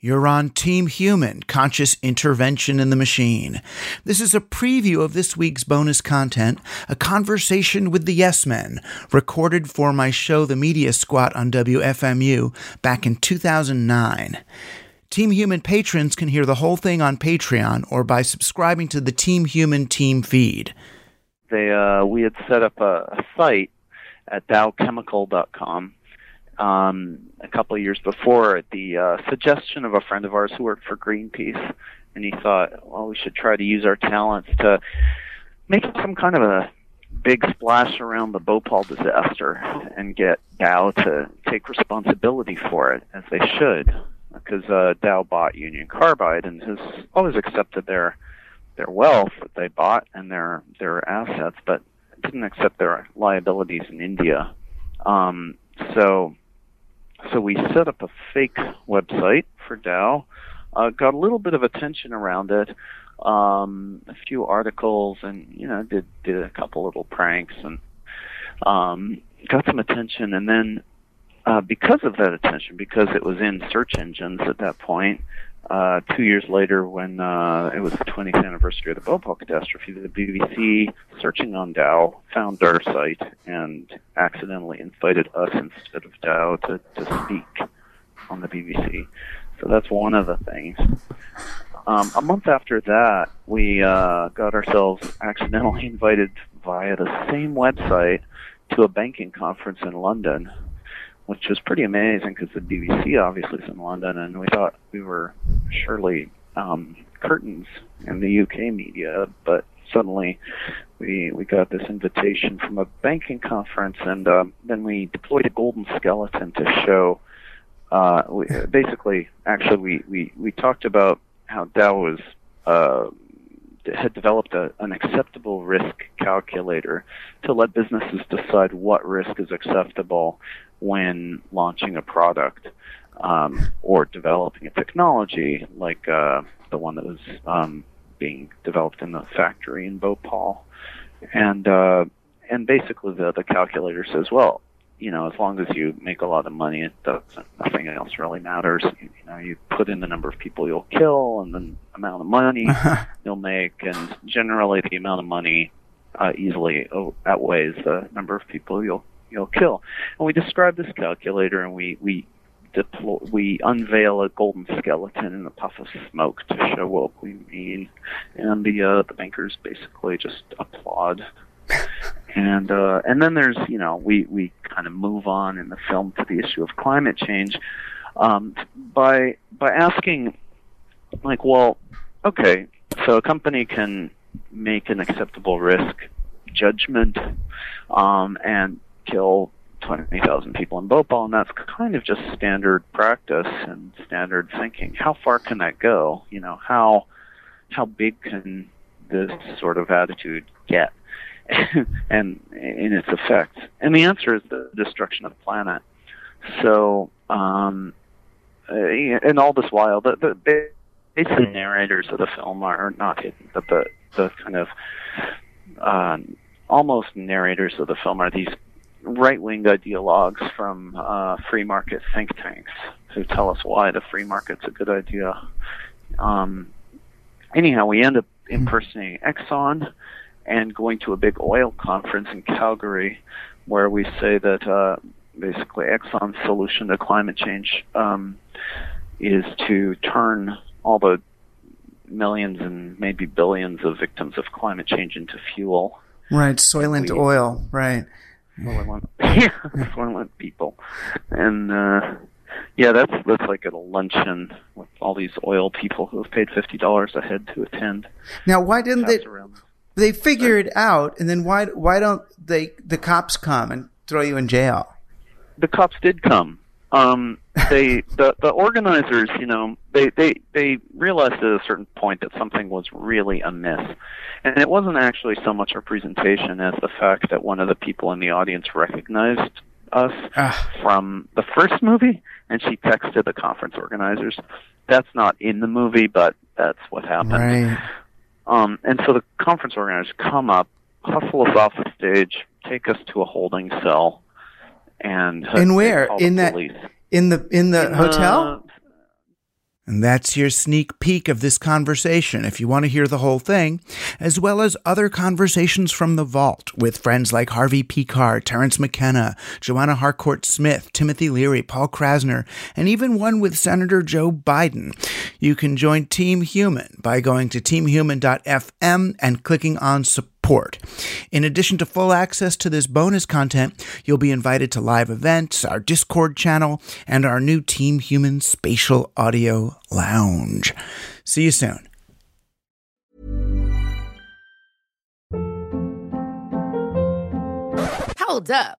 You're on Team Human Conscious Intervention in the Machine. This is a preview of this week's bonus content, a conversation with the Yes Men, recorded for my show The Media Squat on WFMU back in 2009. Team Human patrons can hear the whole thing on Patreon or by subscribing to the Team Human team feed. They uh, we had set up a, a site at dowchemical.com um, a couple of years before at the uh, suggestion of a friend of ours who worked for Greenpeace, and he thought, well, we should try to use our talents to make some kind of a big splash around the Bhopal disaster and get Dow to take responsibility for it as they should, because uh, Dow bought Union Carbide and has always accepted their their wealth that they bought and their their assets, but didn't accept their liabilities in India. Um, so so we set up a fake website for Dow, uh, got a little bit of attention around it, um, a few articles, and you know did did a couple little pranks and um, got some attention. And then uh, because of that attention, because it was in search engines at that point, uh, two years later, when uh, it was the 20th anniversary of the Bhopal catastrophe, the BBC, searching on Dow, found our site and accidentally invited us instead of Dow to, to speak on the BBC. So that's one of the things. Um, a month after that, we uh, got ourselves accidentally invited via the same website to a banking conference in London which was pretty amazing because the BBC obviously is in London, and we thought we were surely um, curtains in the UK media, but suddenly we we got this invitation from a banking conference, and um, then we deployed a golden skeleton to show. Uh, we, basically, actually, we, we we talked about how Dow was. Uh, had developed a, an acceptable risk calculator to let businesses decide what risk is acceptable when launching a product um, or developing a technology like uh, the one that was um, being developed in the factory in Bhopal. And uh, and basically the the calculator says, well, you know, as long as you make a lot of money, it doesn't. Nothing else really matters. You, you know, you put in the number of people you'll kill and the amount of money you'll make, and generally the amount of money uh, easily outweighs the number of people you'll you'll kill. And we describe this calculator, and we we deploy, we unveil a golden skeleton in a puff of smoke to show what we mean, and the uh, the bankers basically just applaud. and uh, and then there's you know we we kind of move on in the film to the issue of climate change um, by by asking like well okay so a company can make an acceptable risk judgment um, and kill 20,000 people in Bhopal, and that's kind of just standard practice and standard thinking. How far can that go? You know, how how big can this sort of attitude get, and in its effects? And the answer is the destruction of the planet. So Um, uh, and all this while, the, the basic narrators of the film are not hidden, but the the kind of uh, almost narrators of the film are these right-wing ideologues from uh, free market think tanks who tell us why the free market's a good idea. Um, anyhow, we end up hmm. impersonating Exxon and going to a big oil conference in Calgary where we say that uh, basically Exxon's solution to climate change um, is to turn all the millions and maybe billions of victims of climate change into fuel. Right, soylent we, oil, right. Soylent, yeah, want people. And uh, yeah, that's that's like at a luncheon with all these oil people who have paid fifty dollars a head to attend. Now, why didn't they? They figure it out, and then why why don't they the cops come and throw you in jail? The cops did come. Um, they the the organizers, you know, they they they realized at a certain point that something was really amiss, and it wasn't actually so much our presentation as the fact that one of the people in the audience recognized us ah. from the first movie, and she texted the conference organizers. That's not in the movie, but that's what happened. Right. Um, and so the conference organizers come up, hustle us off the stage, take us to a holding cell, and in where in that in the in the in hotel. The, and that's your sneak peek of this conversation if you want to hear the whole thing, as well as other conversations from the vault with friends like Harvey Pekar, Terence McKenna, Joanna Harcourt Smith, Timothy Leary, Paul Krassner, and even one with Senator Joe Biden. You can join Team Human by going to teamhuman.fm and clicking on support support. In addition to full access to this bonus content, you'll be invited to live events, our Discord channel, and our new Team Human Spatial Audio Lounge. See you soon. Hold up.